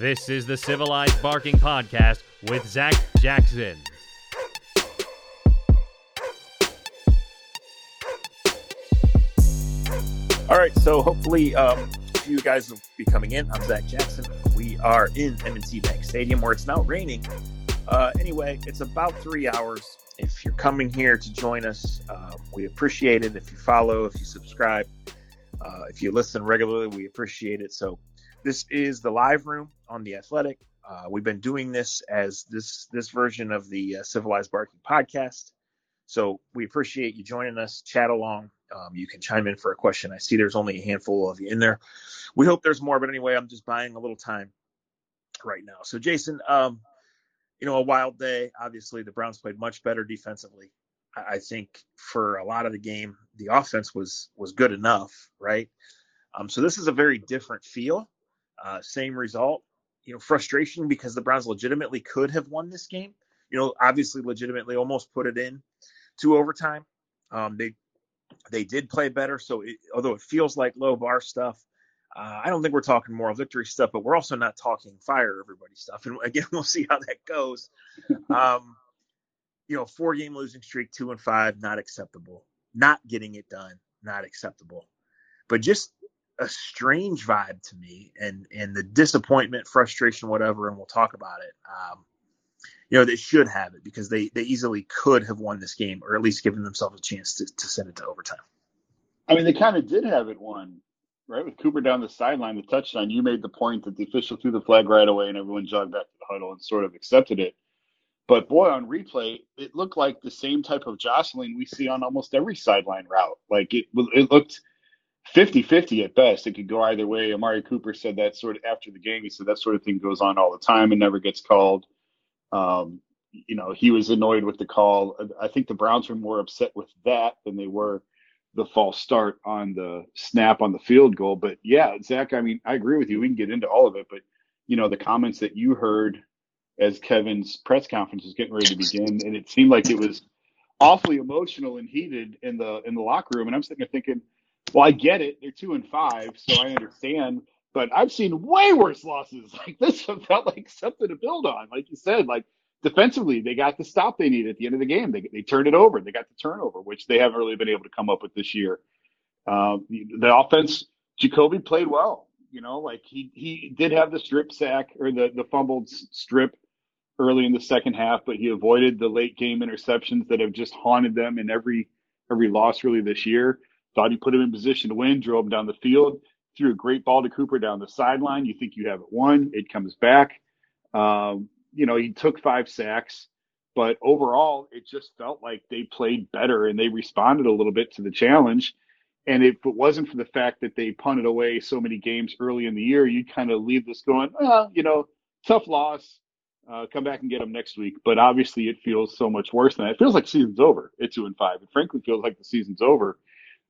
This is the Civilized Barking Podcast with Zach Jackson. All right, so hopefully um, you guys will be coming in. I'm Zach Jackson. We are in M&T Bank Stadium where it's now raining. Uh, anyway, it's about three hours. If you're coming here to join us, uh, we appreciate it. If you follow, if you subscribe, uh, if you listen regularly, we appreciate it. So this is the live room on the Athletic. Uh, we've been doing this as this this version of the uh, Civilized Barking podcast. So we appreciate you joining us. Chat along. Um, you can chime in for a question. I see there's only a handful of you in there. We hope there's more, but anyway, I'm just buying a little time right now. So Jason, um, you know, a wild day. Obviously, the Browns played much better defensively. I think for a lot of the game, the offense was was good enough, right? Um, so this is a very different feel. Uh, same result. You know, frustration because the Browns legitimately could have won this game. You know, obviously, legitimately almost put it in to overtime. Um, they they did play better. So it, although it feels like low bar stuff, uh, I don't think we're talking moral victory stuff, but we're also not talking fire everybody stuff. And again, we'll see how that goes. Um, you know, four game losing streak, two and five, not acceptable. Not getting it done, not acceptable. But just a strange vibe to me, and and the disappointment, frustration, whatever, and we'll talk about it. Um, you know, they should have it because they they easily could have won this game, or at least given themselves a chance to, to send it to overtime. I mean, they kind of did have it won right with Cooper down the sideline, the touchdown, you made the point that the official threw the flag right away and everyone jogged back to the huddle and sort of accepted it. But boy, on replay, it looked like the same type of jostling we see on almost every sideline route. Like it, it looked 50-50 at best. It could go either way. Amari Cooper said that sort of after the game. He said that sort of thing goes on all the time and never gets called. Um, you know, he was annoyed with the call. I think the Browns were more upset with that than they were – the false start on the snap on the field goal. But yeah, Zach, I mean, I agree with you. We can get into all of it, but you know, the comments that you heard as Kevin's press conference was getting ready to begin, and it seemed like it was awfully emotional and heated in the in the locker room. And I'm sitting there thinking, well, I get it. They're two and five, so I understand. But I've seen way worse losses. Like this felt like something to build on. Like you said, like defensively, they got the stop they needed at the end of the game. They, they turned it over. They got the turnover, which they haven't really been able to come up with this year. Uh, the, the offense, Jacoby played well. You know, like he he did have the strip sack or the the fumbled strip early in the second half, but he avoided the late game interceptions that have just haunted them in every every loss really this year. Thought he put him in position to win, drove him down the field, threw a great ball to Cooper down the sideline. You think you have it won, it comes back. Um, you know, he took five sacks, but overall, it just felt like they played better and they responded a little bit to the challenge. And if it wasn't for the fact that they punted away so many games early in the year, you'd kind of leave this going, you know, tough loss. Uh, come back and get them next week. But obviously, it feels so much worse than that. It feels like season's over at two and five. It frankly feels like the season's over,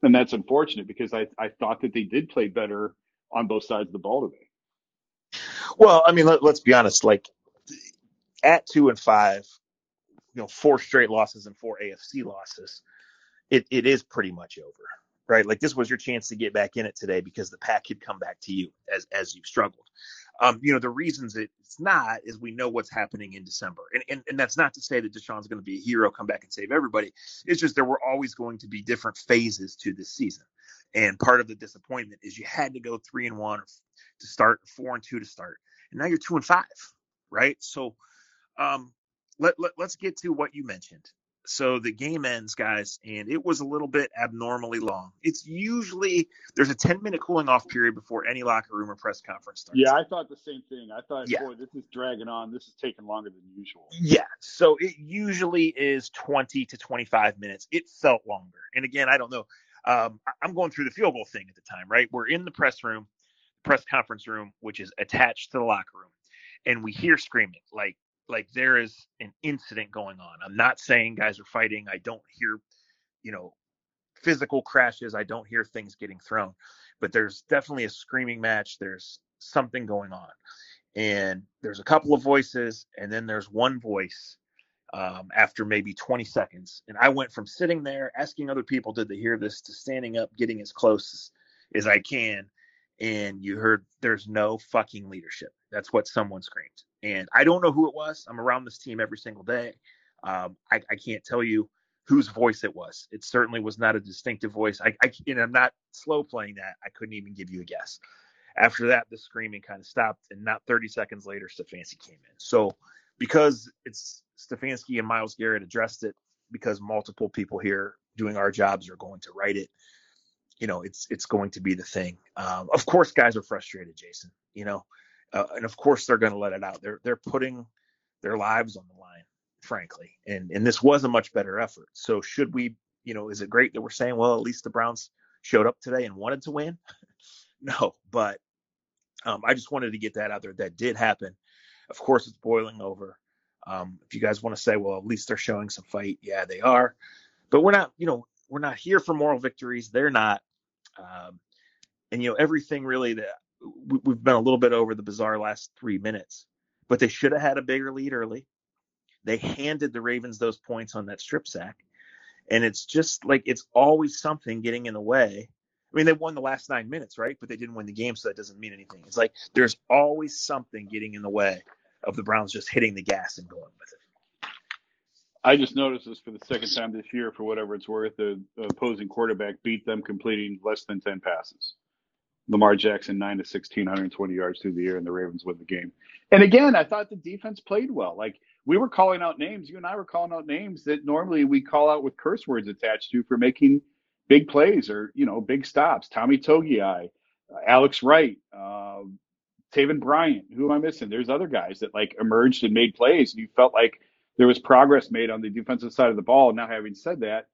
and that's unfortunate because I I thought that they did play better on both sides of the ball today. Well, I mean, let, us be honest. Like at two and five, you know, four straight losses and four AFC losses, it, it is pretty much over, right? Like this was your chance to get back in it today because the pack had come back to you as as you've struggled. Um, you know, the reasons it's not is we know what's happening in December. And, and, and that's not to say that Deshaun's going to be a hero, come back and save everybody. It's just there were always going to be different phases to this season. And part of the disappointment is you had to go three and one to start, four and two to start. And now you're two and five, right? So um, let, let, us get to what you mentioned. So the game ends, guys, and it was a little bit abnormally long. It's usually there's a 10 minute cooling off period before any locker room or press conference starts. Yeah, I thought the same thing. I thought, Yeah. boy, this is dragging on. This is taking longer than usual. Yeah, so it usually is 20 to 25 minutes. It felt longer. And again, I don't know. Um, I'm going through the field goal thing at the time, right? We're in the press room, press conference room, which is attached to the locker room, and we hear screaming like like there is an incident going on. I'm not saying guys are fighting. I don't hear, you know, physical crashes. I don't hear things getting thrown, but there's definitely a screaming match. There's something going on, and there's a couple of voices, and then there's one voice um, after maybe 20 seconds. And I went from sitting there asking other people, did they hear this, to standing up, getting as close as, as I can. And you heard there's no fucking leadership. That's what someone screamed. And I don't know who it was. I'm around this team every single day. Um, I, I can't tell you whose voice it was. It certainly was not a distinctive voice. I, I and I'm not slow playing that. I couldn't even give you a guess. After that, the screaming kind of stopped, and not 30 seconds later, Stefanski came in. So because it's Stefanski and Myles Garrett addressed it, because multiple people here doing our jobs are going to write it. You know, it's it's going to be the thing. Um, of course, guys are frustrated, Jason. You know, uh, and of course they're going to let it out. They're they're putting their lives on the line, frankly. And and this was a much better effort. So should we, you know, is it great that we're saying, well, at least the Browns showed up today and wanted to win? no, but um, I just wanted to get that out there. That did happen. Of course, it's boiling over. Um, if you guys want to say, well, at least they're showing some fight, yeah, they are. But we're not, you know, we're not here for moral victories. They're not. Um, and you know, everything really that we've been a little bit over the bizarre last three minutes, but they should have had a bigger lead early. They handed the Ravens those points on that strip sack, and it's just like it's always something getting in the way. I mean, they won the last nine minutes, right? But they didn't win the game, so that doesn't mean anything. It's like there's always something getting in the way of the Browns just hitting the gas and going with it. I just noticed this for the second time this year, for whatever it's worth. The opposing quarterback beat them completing less than 10 passes. Lamar Jackson, 9 to 16, 120 yards through the air, and the Ravens win the game. And again, I thought the defense played well. Like, we were calling out names. You and I were calling out names that normally we call out with curse words attached to for making big plays or, you know, big stops. Tommy Togiai, uh, Alex Wright, uh, Taven Bryan. Who am I missing? There's other guys that like emerged and made plays, and you felt like there was progress made on the defensive side of the ball. Now, having said that,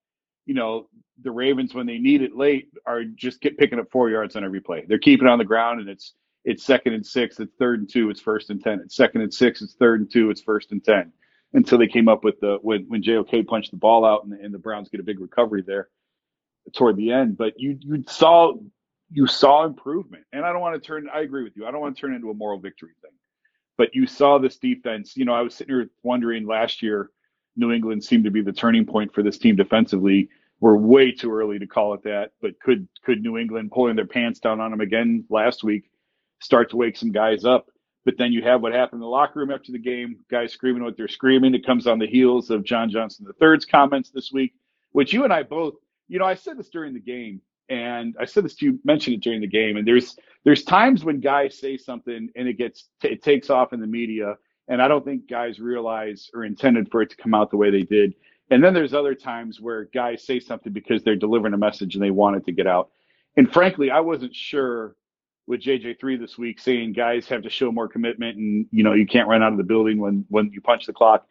you know, the Ravens, when they need it late, are just get picking up four yards on every play. They're keeping it on the ground, and it's it's second and six, it's third and two, it's first and ten. It's second and six, it's third and two, it's first and ten. Until they came up with the when when JOK punched the ball out, and, and the Browns get a big recovery there toward the end. But you you saw you saw improvement, and I don't want to turn. I agree with you. I don't want to turn into a moral victory thing. But you saw this defense. You know, I was sitting here wondering last year, New England seemed to be the turning point for this team defensively. We're way too early to call it that, but could could New England pulling their pants down on them again last week start to wake some guys up? But then you have what happened in the locker room after the game, guys screaming what they're screaming. It comes on the heels of John Johnson III's comments this week, which you and I both, you know, I said this during the game, and I said this to you, mentioned it during the game, and there's there's times when guys say something and it gets it takes off in the media, and I don't think guys realize or intended for it to come out the way they did. And then there's other times where guys say something because they're delivering a message and they want it to get out. And frankly, I wasn't sure with JJ3 this week saying guys have to show more commitment and you know you can't run out of the building when when you punch the clock.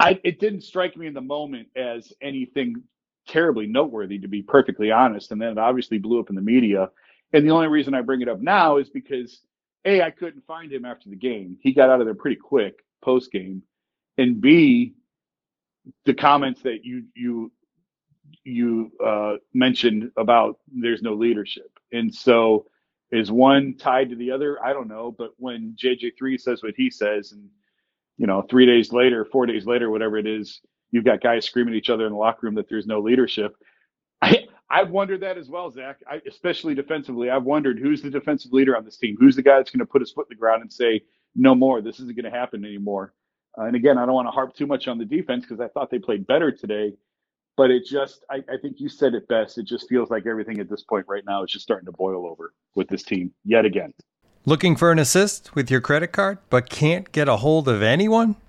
I it didn't strike me in the moment as anything terribly noteworthy to be perfectly honest and then it obviously blew up in the media. And the only reason I bring it up now is because A I couldn't find him after the game. He got out of there pretty quick post game. And B the comments that you you you uh, mentioned about there's no leadership, and so is one tied to the other? I don't know, but when JJ3 says what he says, and you know, three days later, four days later, whatever it is, you've got guys screaming at each other in the locker room that there's no leadership. I I've wondered that as well, Zach. I, especially defensively, I've wondered who's the defensive leader on this team. Who's the guy that's going to put his foot in the ground and say, "No more. This isn't going to happen anymore." Uh, and again, I don't want to harp too much on the defense because I thought they played better today. But it just, I, I think you said it best. It just feels like everything at this point right now is just starting to boil over with this team yet again. Looking for an assist with your credit card but can't get a hold of anyone?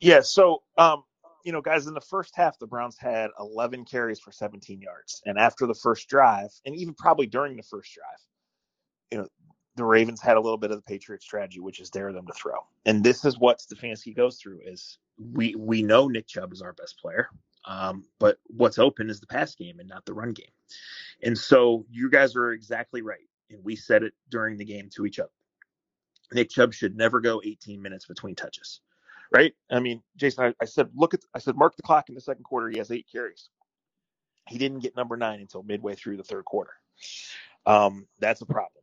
Yeah, so um, you know, guys, in the first half, the Browns had 11 carries for 17 yards, and after the first drive, and even probably during the first drive, you know, the Ravens had a little bit of the Patriot strategy, which is dare them to throw. And this is what Stefanski goes through: is we we know Nick Chubb is our best player, um, but what's open is the pass game and not the run game. And so you guys are exactly right, and we said it during the game to each other. Nick Chubb should never go 18 minutes between touches right? I mean, Jason, I, I, said, look at, I said, mark the clock in the second quarter. He has eight carries. He didn't get number nine until midway through the third quarter. Um, that's a problem.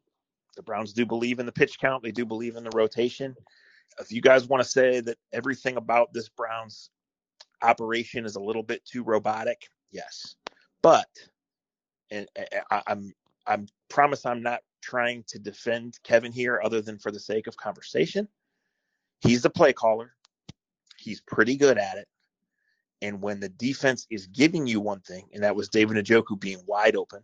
The Browns do believe in the pitch count. They do believe in the rotation. If you guys want to say that everything about this Browns operation is a little bit too robotic, yes, but and I, I'm I'm promise I'm not trying to defend Kevin here, other than for the sake of conversation. He's the play caller. He's pretty good at it. And when the defense is giving you one thing, and that was David Njoku being wide open,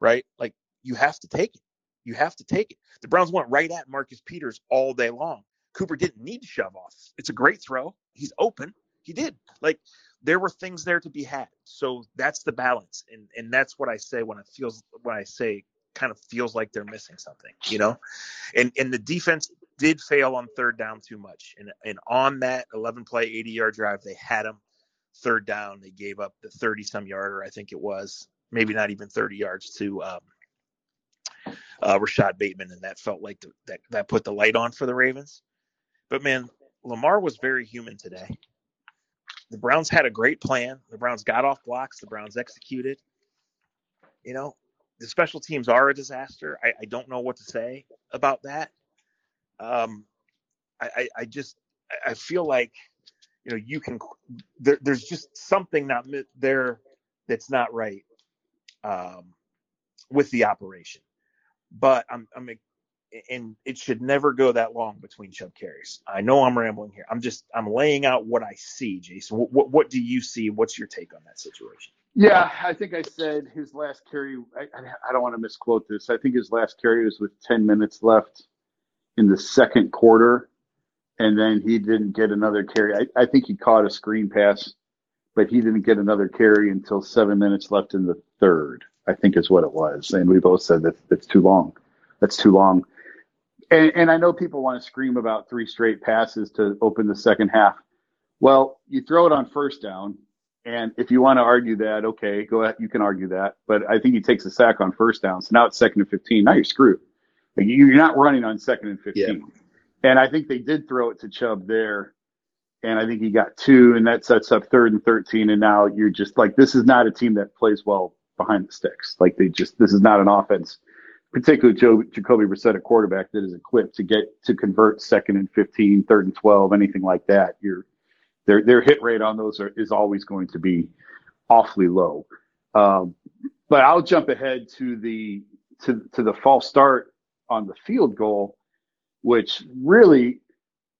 right? Like you have to take it. You have to take it. The Browns went right at Marcus Peters all day long. Cooper didn't need to shove off. It's a great throw. He's open. He did. Like there were things there to be had. So that's the balance. And and that's what I say when it feels when I say kind of feels like they're missing something, you know? And and the defense did fail on third down too much. And and on that 11 play 80 yard drive, they had them third down. They gave up the 30 some yarder, I think it was, maybe not even 30 yards to um, uh, Rashod Bateman, and that felt like the, that that put the light on for the Ravens. But man, Lamar was very human today. The Browns had a great plan. The Browns got off blocks. The Browns executed. You know, the special teams are a disaster. I, I don't know what to say about that. Um, I, I, I just I feel like you know you can there, there's just something not there that's not right um, with the operation. But I'm I'm and it should never go that long between Chubb carries. I know I'm rambling here. I'm just I'm laying out what I see, Jason. What what, what do you see? What's your take on that situation? Yeah, I think I said his last carry. I, I don't want to misquote this. I think his last carry was with 10 minutes left in the second quarter, and then he didn't get another carry. I, I think he caught a screen pass, but he didn't get another carry until seven minutes left in the third. I think is what it was, and we both said that that's too long. That's too long. And, and I know people want to scream about three straight passes to open the second half. Well, you throw it on first down and if you want to argue that, okay, go ahead. You can argue that. But I think he takes a sack on first down. So now it's second and 15. Now you're screwed. Like you're not running on second and 15. Yeah. And I think they did throw it to Chubb there. And I think he got two, and that sets up third and 13. And now you're just like, this is not a team that plays well behind the sticks. Like they just, this is not an offense, particularly Joe, Jacoby Brissett, a quarterback that is equipped to get to convert second and 15, third and 12, anything like that. You're, their their hit rate on those are, is always going to be awfully low. Um, but I'll jump ahead to the to to the false start on the field goal, which really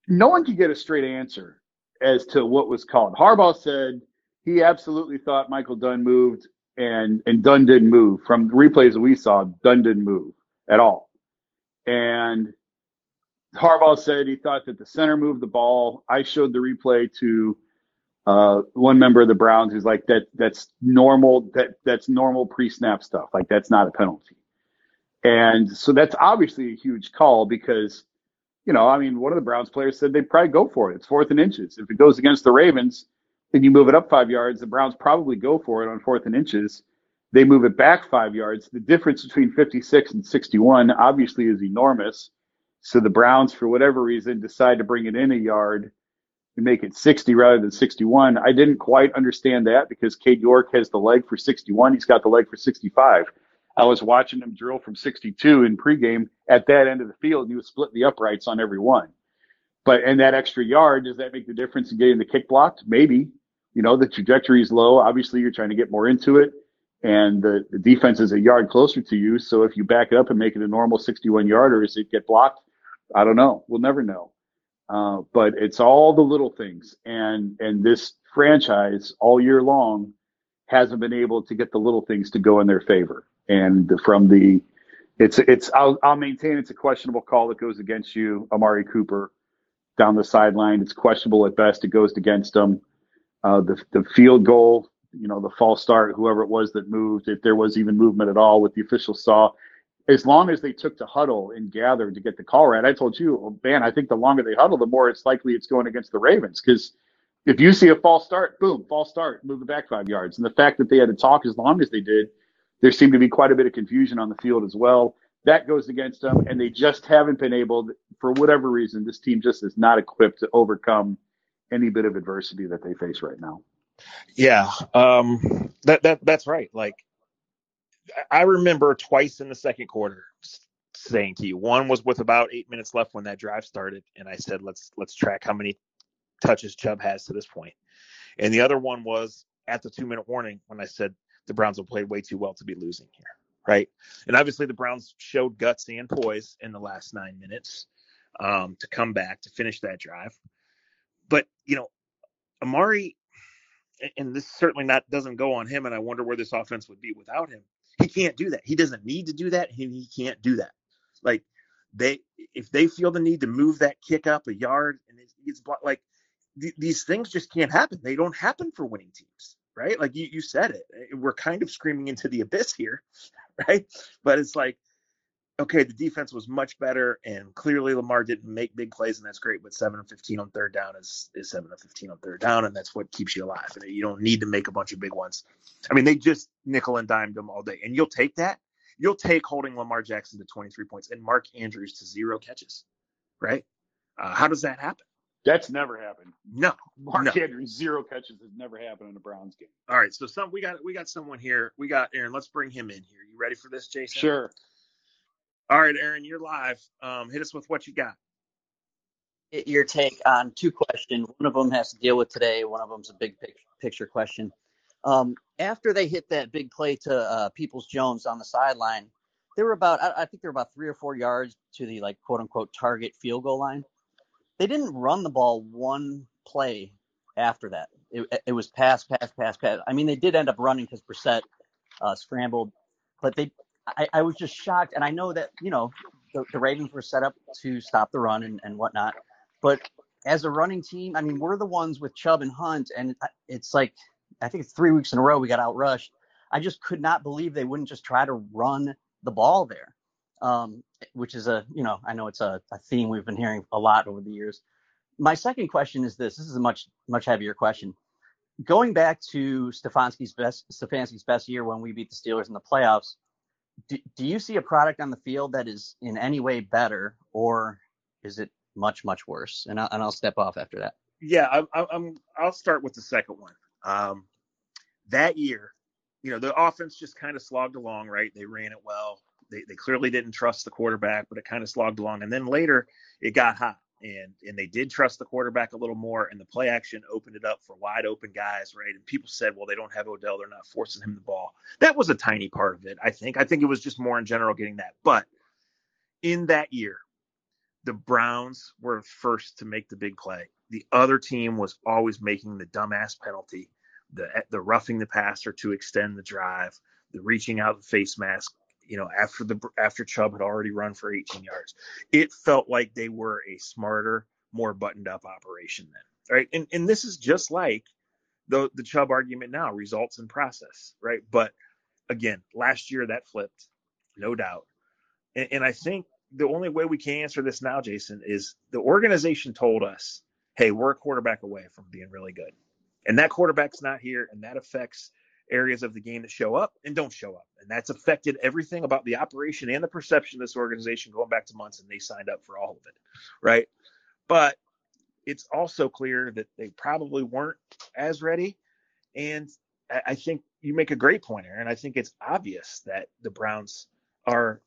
no one could get a straight answer as to what was called. Harbaugh said he absolutely thought Michael Dunn moved, and and Dunn didn't move. From the replays that we saw, Dunn didn't move at all. And Harbaugh said he thought that the center moved the ball. I showed the replay to uh, one member of the Browns who's like that. That's normal. That that's normal pre-snap stuff. Like that's not a penalty. And so that's obviously a huge call because, you know, I mean, one of the Browns players said they'd probably go for it. It's fourth and inches. If it goes against the Ravens, Then you move it up five yards. The Browns probably go for it on fourth and inches. They move it back five yards. The difference between 56 and 61 obviously is enormous. So the Browns, for whatever reason, decide to bring it in a yard and make it 60 rather than 61. I didn't quite understand that because Cade York has the leg for 61. He's got the leg for 65. I was watching him drill from 62 in pregame at that end of the field, and he was splitting the uprights on every one. But and that extra yard, does that make the difference in getting the kick blocked? Maybe. You know, the trajectory is low. Obviously, you're trying to get more into it, and the, the defense is a yard closer to you. So if you back it up and make it a normal 61 yarder, does it get blocked? I don't know. We'll never know. Uh, but it's all the little things, and and this franchise all year long hasn't been able to get the little things to go in their favor. And from the, it's it's I'll, I'll maintain it's a questionable call that goes against you, Amari Cooper, down the sideline. It's questionable at best. It goes against them. Uh, the the field goal, you know, the false start, whoever it was that moved, if there was even movement at all, what the officials saw, as long as they took to huddle and gathered to get the call right, I told you, oh, man, I think the longer they huddle, the more it's likely it's going against the Ravens. Because if you see a false start, boom, false start, move it back five yards. And the fact that they had to talk as long as they did, there seemed to be quite a bit of confusion on the field as well. That goes against them, and they just haven't been able, for whatever reason, this team just is not equipped to overcome any bit of adversity that they face right now. Yeah, um, that that that's right. Like I remember twice in the second quarter saying to you, one was with about eight minutes left when that drive started, and I said, let's let's track how many touches Chubb has to this point. And the other one was at the two minute warning when I said the Browns have played way too well to be losing here. Right. And obviously the Browns showed guts and poise in the last nine minutes um, to come back to finish that drive. But, you know, Amari, and this certainly not doesn't go on him, and I wonder where this offense would be without him. He can't do that. He doesn't need to do that. He, he can't do that. Like they, if they feel the need to move that kick up a yard and it, it's like th- these things just can't happen. They don't happen for winning teams, right? Like you, you said it. We're kind of screaming into the abyss here, right? But it's like okay, the defense was much better, and clearly Lamar didn't make big plays, and that's great. But seven of fifteen on third down is is seven of fifteen on third down, and that's what keeps you alive. And you don't need to make a bunch of big ones. I mean, they just nickel and dimed them all day, and you'll take that. You'll take holding Lamar Jackson to 23 points and Mark Andrews to zero catches, right? Uh, how does that happen? That's never happened. No, Mark no. Andrews zero catches has never happened in a Browns game. All right, so some we got we got someone here. We got Aaron. Let's bring him in here. You ready for this, Jason? Sure. All right, Aaron, you're live. Um, hit us with what you got. Get your take on two questions. One of them has to deal with today. One of them's a big picture question. Um, after they hit that big play to uh, Peoples Jones on the sideline, they were about I, I think they were about three or four yards to the like quote unquote target field goal line. They didn't run the ball one play after that. It, it was pass, pass, pass, pass. I mean, they did end up running because Brissett uh, scrambled, but they I, I was just shocked. And I know that, you know, the, the Ravens were set up to stop the run and, and whatnot. But as a running team, I mean, we're the ones with Chubb and Hunt, and it's like I think it's three weeks in a row we got outrushed. I just could not believe they wouldn't just try to run the ball there, um, which is a you know I know it's a, a theme we've been hearing a lot over the years. My second question is this: This is a much much heavier question. Going back to Stefanski's best Stefanski's best year when we beat the Steelers in the playoffs, do, do you see a product on the field that is in any way better, or is it much much worse? And I'll, and I'll step off after that. Yeah, I'm, I'm. I'll start with the second one. Um, that year, you know, the offense just kind of slogged along, right? They ran it well. They, they clearly didn't trust the quarterback, but it kind of slogged along. And then later, it got hot and and they did trust the quarterback a little more and the play action opened it up for wide open guys right? And people said well they don't have odell. They're not forcing him the ball. That was a tiny part of it i think. I think it was just more in general getting that. But in that year the browns were first to make the big play. The other team was always making the dumbass penalty the the roughing the passer to extend the drive the reaching out the face mask you know, after the after Chubb had already run for 18 yards. It felt like they were a smarter, more buttoned up operation then, right? And and this is just like the the Chubb argument now, results in process, right? But again, last year that flipped, no doubt. And, and I think the only way we can answer this now, Jason, is the organization told us, "Hey, we're a quarterback away from being really good." And that quarterback's not here, and that affects areas of the game that show up and don't show up. And that's affected everything about the operation and the perception of this organization going back to months, and they signed up for all of it. Right. But it's also clear that they probably weren't as ready. And I think you make a great point, Aaron. I think it's obvious that the Browns are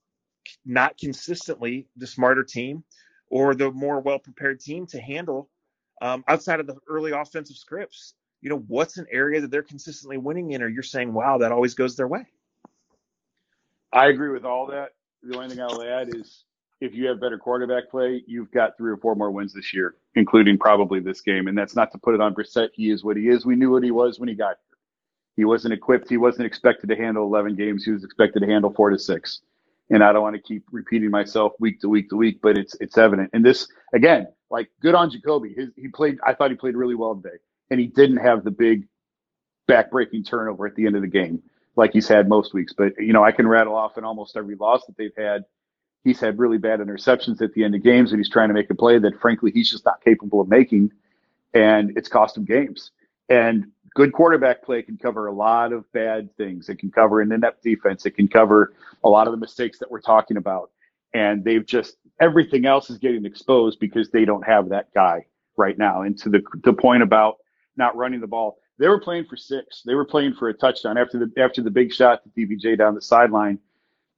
not consistently the smarter team or the more well prepared team to handle um, outside of the early offensive scripts. You know, what's an area that they're consistently winning in, or you're saying, wow, that always goes their way? I agree with all that. The only thing I'll add is if you have better quarterback play, you've got three or four more wins this year, including probably this game. And that's not to put it on Brissett. He is what he is. We knew what he was when he got here. He wasn't equipped. He wasn't expected to handle 11 games. He was expected to handle four to six. And I don't want to keep repeating myself week to week to week, but it's it's evident. And this again, like good on Jacoby. His, he played. I thought he played really well today, and he didn't have the big backbreaking turnover at the end of the game like he's had most weeks. But you know, I can rattle off in almost every loss that they've had. He's had really bad interceptions at the end of games and he's trying to make a play that frankly he's just not capable of making and it's cost him games. And good quarterback play can cover a lot of bad things. It can cover an inept defense. It can cover a lot of the mistakes that we're talking about. And they've just everything else is getting exposed because they don't have that guy right now. And to the, the point about not running the ball they were playing for six they were playing for a touchdown after the after the big shot to DPJ down the sideline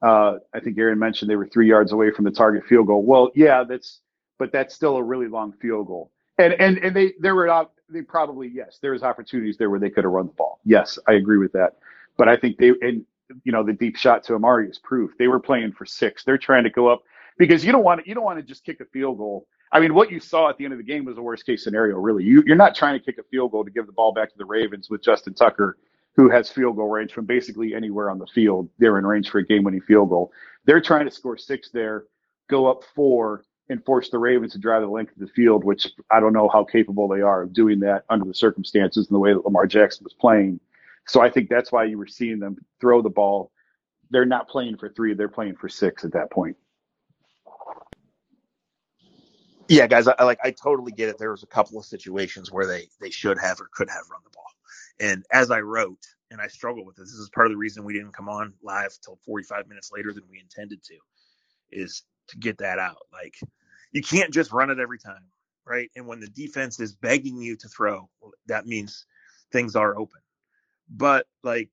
uh, I think Aaron mentioned they were three yards away from the target field goal. Well, yeah, that's, but that's still a really long field goal. And and and they there were they probably yes there was opportunities there where they could have run the ball. Yes, I agree with that. But I think they and you know the deep shot to Amari is proof they were playing for six. They're trying to go up because you don't want to you don't want to just kick a field goal. I mean, what you saw at the end of the game was the worst case scenario. Really, you, you're not trying to kick a field goal to give the ball back to the Ravens with Justin Tucker who has field goal range from basically anywhere on the field. They're in range for a game winning field goal. They're trying to score six there, go up four, and force the Ravens to drive the length of the field, which I don't know how capable they are of doing that under the circumstances and the way that Lamar Jackson was playing. So I think that's why you were seeing them throw the ball. They're not playing for three, they're playing for six at that point. Yeah, guys, I like I totally get it. There was a couple of situations where they they should have or could have run the ball. And as I wrote, and I struggle with this, this is part of the reason we didn't come on live till 45 minutes later than we intended to, is to get that out. Like, you can't just run it every time, right? And when the defense is begging you to throw, that means things are open. But like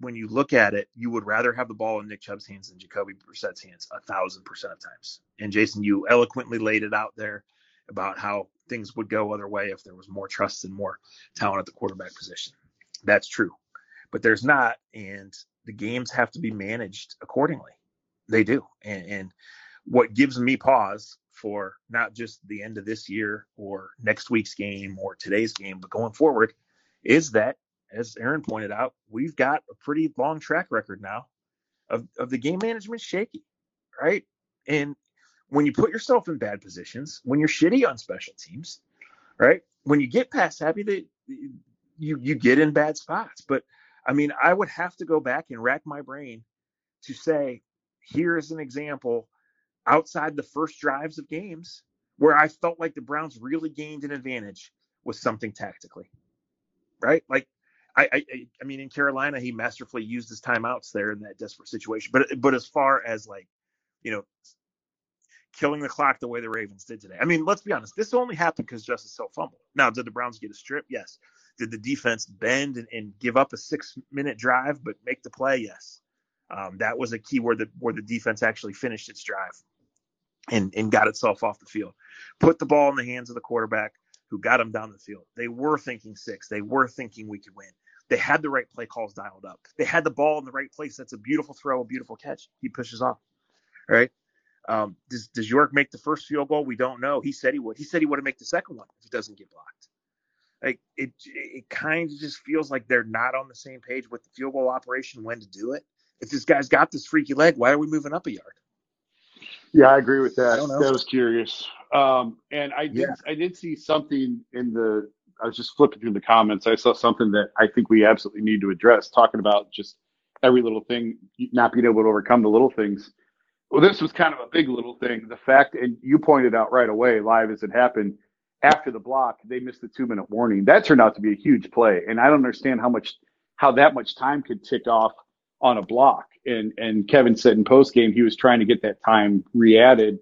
when you look at it, you would rather have the ball in Nick Chubb's hands than Jacoby Brissett's hands a thousand percent of times. And Jason, you eloquently laid it out there about how things would go other way if there was more trust and more talent at the quarterback position. That's true. But there's not, and the games have to be managed accordingly. They do. And, and what gives me pause for not just the end of this year or next week's game or today's game, but going forward is that, as Aaron pointed out, we've got a pretty long track record now of, of the game management shaky, right? And when you put yourself in bad positions, when you're shitty on special teams, right? When you get past happy, that you you get in bad spots. But I mean, I would have to go back and rack my brain to say, here is an example outside the first drives of games where I felt like the Browns really gained an advantage with something tactically, right? Like I, I, I mean, in Carolina, he masterfully used his timeouts there in that desperate situation. But, but as far as like, you know, killing the clock the way the Ravens did today. I mean, let's be honest. This only happened because Justice Hill fumbled. Now, did the Browns get a strip? Yes. Did the defense bend and, and give up a six minute drive but make the play? Yes. Um, that was a key where the where the defense actually finished its drive and and got itself off the field. Put the ball in the hands of the quarterback who got him down the field. They were thinking six. They were thinking we could win. They had the right play calls dialed up. They had the ball in the right place. That's a beautiful throw, a beautiful catch. He pushes off. All right. Um, does, does York make the first field goal? We don't know. He said he would. He said he would make the second one if it doesn't get blocked. Like it, it kind of just feels like they're not on the same page with the field goal operation when to do it. If this guy's got this freaky leg, why are we moving up a yard? Yeah, I agree with that. I That was curious. Um, and I did, Yeah. I did see something in the. I was just flipping through the comments. I saw something that I think we absolutely need to address, talking about just every little thing, not being able to overcome the little things. Well, this was kind of a big little thing. The fact, and you pointed out right away, live as it happened, after the block, they missed the two minute warning. That turned out to be a huge play, and I don't understand how much how that much time could tick off on a block. And and Kevin said in post game he was trying to get that time re-added.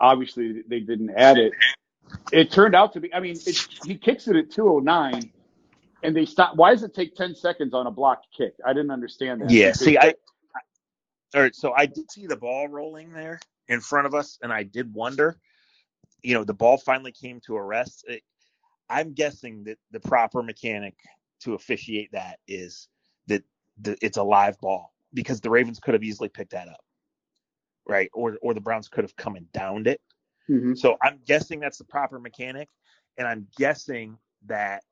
Obviously, they didn't add it. It turned out to be. I mean, he kicks it at 209, and they stop. Why does it take 10 seconds on a blocked kick? I didn't understand that. Yeah, see, I, all right, so I did see the ball rolling there in front of us, and I did wonder, you know, the ball finally came to a rest. It, I'm guessing that the proper mechanic to officiate that is that the, it's a live ball because the Ravens could have easily picked that up, right? Or or the Browns could have come and downed it. Mhm. So I'm guessing that's the proper mechanic, and I'm guessing that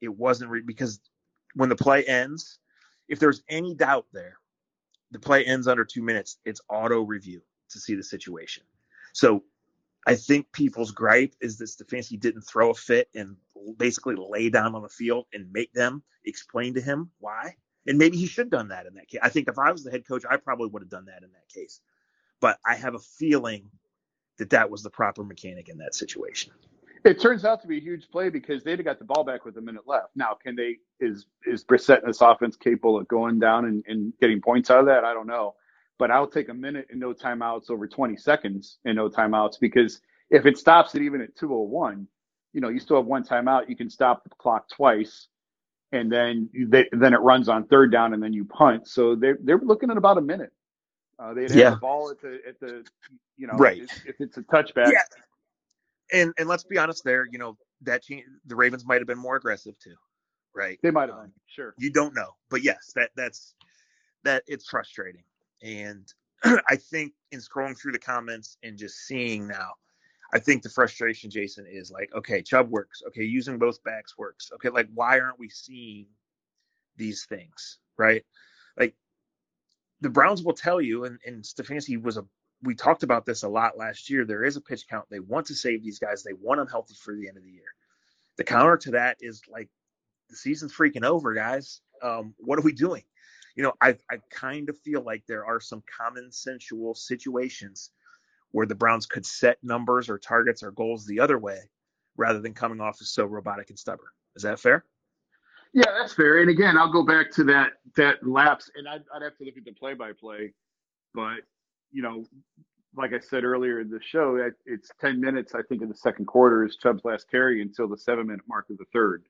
it wasn't re- because when the play ends, if there's any doubt there, the play ends under two minutes. It's auto review to see the situation. So I think people's gripe is that Stefanski didn't throw a fit and basically lay down on the field and make them explain to him why. And maybe he should have done that in that case. I think if I was the head coach, I probably would have done that in that case. But I have a feeling that that was the proper mechanic in that situation. It turns out to be a huge play because they'd have got the ball back with a minute left. Now, can they is is Brissett and this offense capable of going down and, and getting points out of that? I don't know. But I'll take a minute and no timeouts over 20 seconds and no timeouts because if it stops it even at 201, you know, you still have one timeout. You can stop the clock twice, and then they, then it runs on third down, and then you punt. So they're they're looking at about a minute. Uh, they'd have Yeah. the ball at the at the you know Right. if, if it's a touchback. Yeah. And and let's be honest, there, you know, that team, the Ravens might have been more aggressive too, right? They might have Um, been sure. you don't know but yes that that's that it's frustrating and i think in scrolling through the comments and just seeing now i think the frustration jason is like okay chubb works okay using both backs works okay like why aren't we seeing these things right like the browns will tell you and, and stefanski was a we talked about this a lot last year there is a pitch count they want to save these guys they want them healthy for the end of the year the counter to that is like the season's freaking over, guys. Um, what are we doing? You know, I I kind of feel like there are some common sensual situations where the Browns could set numbers or targets or goals the other way rather than coming off as so robotic and stubborn. Is that fair? Yeah, that's fair. And again, I'll go back to that that lapse, and I'd, I'd have to look at the play by play. But you know, like I said earlier in the show, that it's ten minutes. I think in the second quarter is Chubb's last carry until the seven minute mark of the third.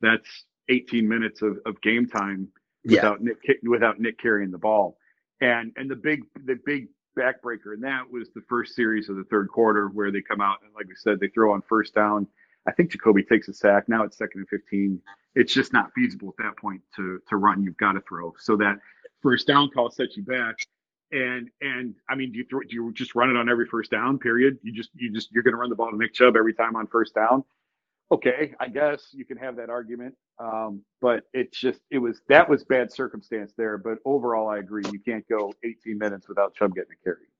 That's 18 minutes of, of game time Yeah. without Nick without Nick carrying the ball. And and the big the big backbreaker in that was the first series of the third quarter where they come out and like we said they throw on first down. I think Jacoby takes a sack. Now it's second and 15. It's just not feasible at that point to to run. You've got to throw. So that first down call sets you back. And and I mean, do you throw, do you just run it on every first down? Period. You just you just you're going to run the ball to Nick Chubb every time on first down. Okay, I guess you can have that argument. Um, but it's just it was that was bad circumstance there. But overall, I agree. You can't go 18 minutes without Chubb getting a carry.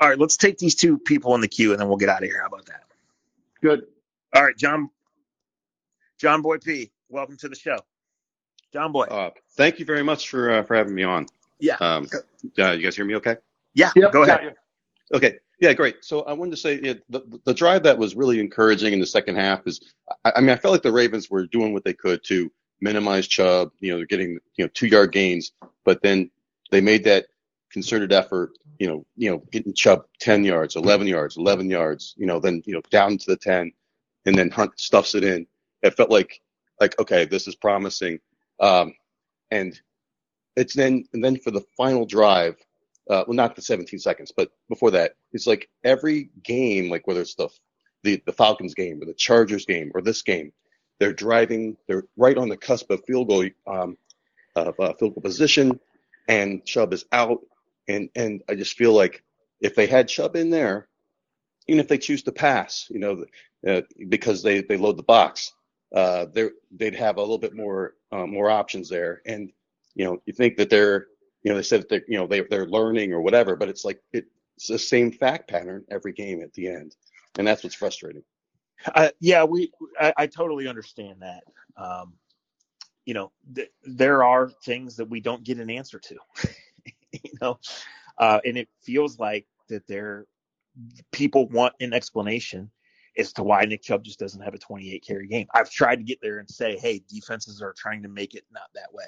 All right, let's take these two people in the queue and then we'll get out of here. How about that? Good. All right, John John Boy P, welcome to the show. John Boy. Uh, thank you very much for uh, for having me on. Yeah. Um, uh, you guys hear me okay? yeah, Yep, go ahead. you. Okay. Yeah, great. So I wanted to say yeah, the the drive that was really encouraging in the second half is, I, I mean, I felt like the Ravens were doing what they could to minimize Chubb. You know, they're getting you know two yard gains, but then they made that concerted effort. You know, you know, getting Chubb ten yards, eleven yards, eleven yards. You know, then you know down to the ten, and then Hunt stuffs it in. It felt like like okay, this is promising. Um, and it's then and then for the final drive uh, well, not the 17 seconds, but before that, it's like every game, like whether it's the, the the Falcons game or the Chargers game or this game, they're driving, they're right on the cusp of field goal, um, of uh, field goal position, and Chubb is out, and and I just feel like if they had Chubb in there, even if they choose to pass, you know, uh, because they they load the box. Uh, they they'd have a little bit more uh, more options there, and you know you think that they're you know they said that they're you know they they're learning or whatever, but it's like it, it's the same fact pattern every game at the end, and that's what's frustrating. Uh, yeah, we I, I totally understand that. Um, you know, th- there are things that we don't get an answer to. you know, uh, and it feels like that there people want an explanation as to why Nick Chubb just doesn't have a 28 carry game. I've tried to get there and say, hey, defenses are trying to make it not that way.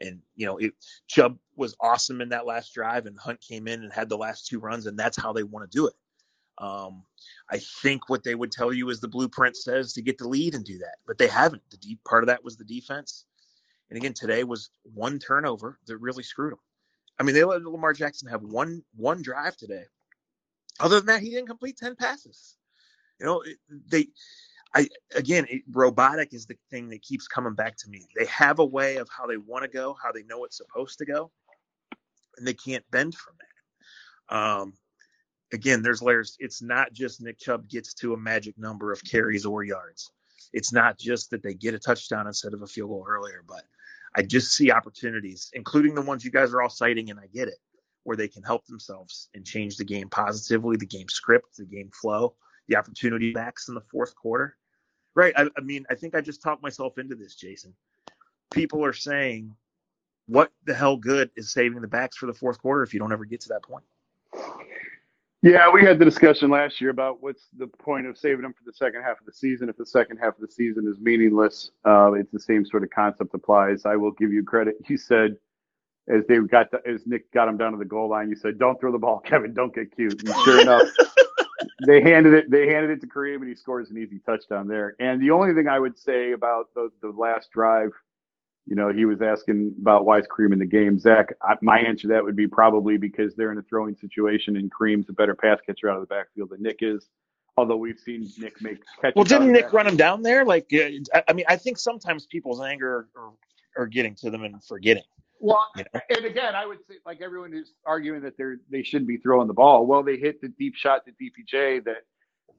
And you know, it, Chubb was awesome in that last drive, and Hunt came in and had the last two runs, and that's how they want to do it. Um, I think what they would tell you is the blueprint says to get the lead and do that, but they haven't. The deep part of that was the defense, and again today was one turnover that really screwed them. I mean, they let Lamar Jackson have one one drive today. Other than that, he didn't complete ten passes. You know, they, I again, it, robotic is the thing that keeps coming back to me. They have a way of how they want to go, how they know it's supposed to go, and they can't bend from that. Um, again, there's layers. It's not just Nick Chubb gets to a magic number of carries or yards. It's not just that they get a touchdown instead of a field goal earlier, but I just see opportunities, including the ones you guys are all citing, and I get it, where they can help themselves and change the game positively, the game script, the game flow the opportunity backs in the fourth quarter. Right. I, I mean, I think I just talked myself into this, Jason. People are saying, what the hell good is saving the backs for the fourth quarter if you don't ever get to that point? Yeah, we had the discussion last year about what's the point of saving them for the second half of the season if the second half of the season is meaningless. Uh, it's the same sort of concept applies. I will give you credit. You said as they got to, as Nick got him down to the goal line, you said, "Don't throw the ball, Kevin. Don't get cute." And sure enough, they handed it. They handed it to Kareem, and he scores an easy touchdown there. And the only thing I would say about the, the last drive, you know, he was asking about why is Kareem in the game. Zach, I, my answer to that would be probably because they're in a throwing situation, and Kareem's a better pass catcher out of the backfield than Nick is. Although we've seen Nick make catches. Well, didn't Nick run him down there? Like, uh, I mean, I think sometimes people's anger are, are getting to them and forgetting. Well, and again, I would say like everyone who's arguing that they're they shouldn't be throwing the ball. Well, they hit the deep shot to DPJ that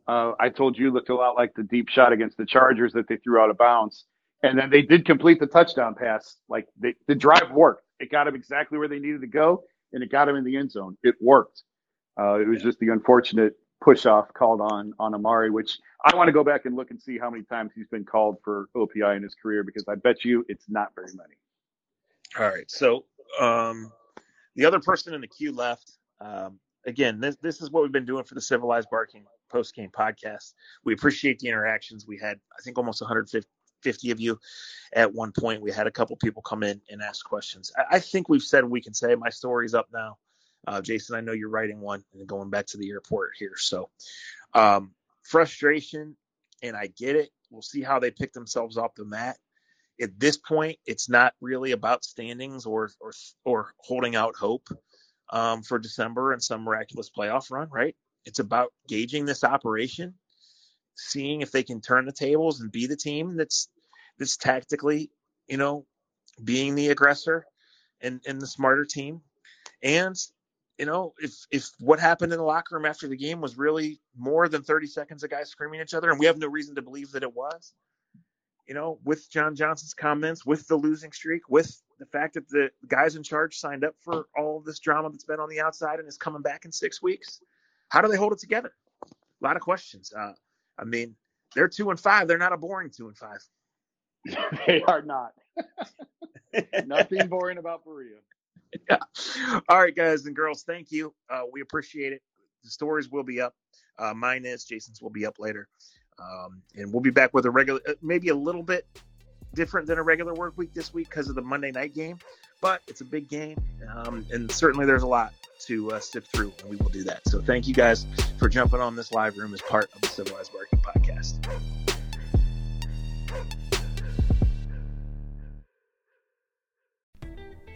uh, I told you looked a lot like the deep shot against the Chargers that they threw out of bounds, and then they did complete the touchdown pass. Like they, the drive worked. It got them exactly where they needed to go, and it got them in the end zone. It worked. Uh, it was just the unfortunate push off called on on Amari, which I want to go back and look and see how many times he's been called for OPI in his career because I bet you it's not very many. All right. So um, the other person in the queue left. Um, again, this this is what we've been doing for the Civilized Barking post game podcast. We appreciate the interactions. We had, I think, almost 150 of you at one point. We had a couple people come in and ask questions. I, I think we've said we can say. My story's up now. Uh, Jason, I know you're writing one and going back to the airport here. So um, frustration, and I get it. We'll see how they pick themselves off the mat at this point, it's not really about standings or or or holding out hope um, for December and some miraculous playoff run, right? It's about gauging this operation, seeing if they can turn the tables and be the team that's that's tactically, you know, being the aggressor and and the smarter team, and you know, if if what happened in the locker room after the game was really more than 30 seconds of guys screaming at each other, and we have no reason to believe that it was, you know, with John Johnson's comments, with the losing streak, with the fact that the guys in charge signed up for all this drama that's been on the outside and is coming back in six weeks. How do they hold it together? A lot of questions. Uh, I mean, they're two and five. They're not a boring two and five. they are not. Nothing boring about Berea. Yeah. All right, guys and girls, thank you. Uh, we appreciate it. The stories will be up. Uh, mine is Jason's will be up later. Um, and we'll be back with a regular, uh, maybe a little bit different than a regular work week this week because of the Monday night game, but it's a big game. Um, and certainly there's a lot to uh, sift through, and we will do that. So thank you guys for jumping on this live room as part of the Civilized Barking podcast.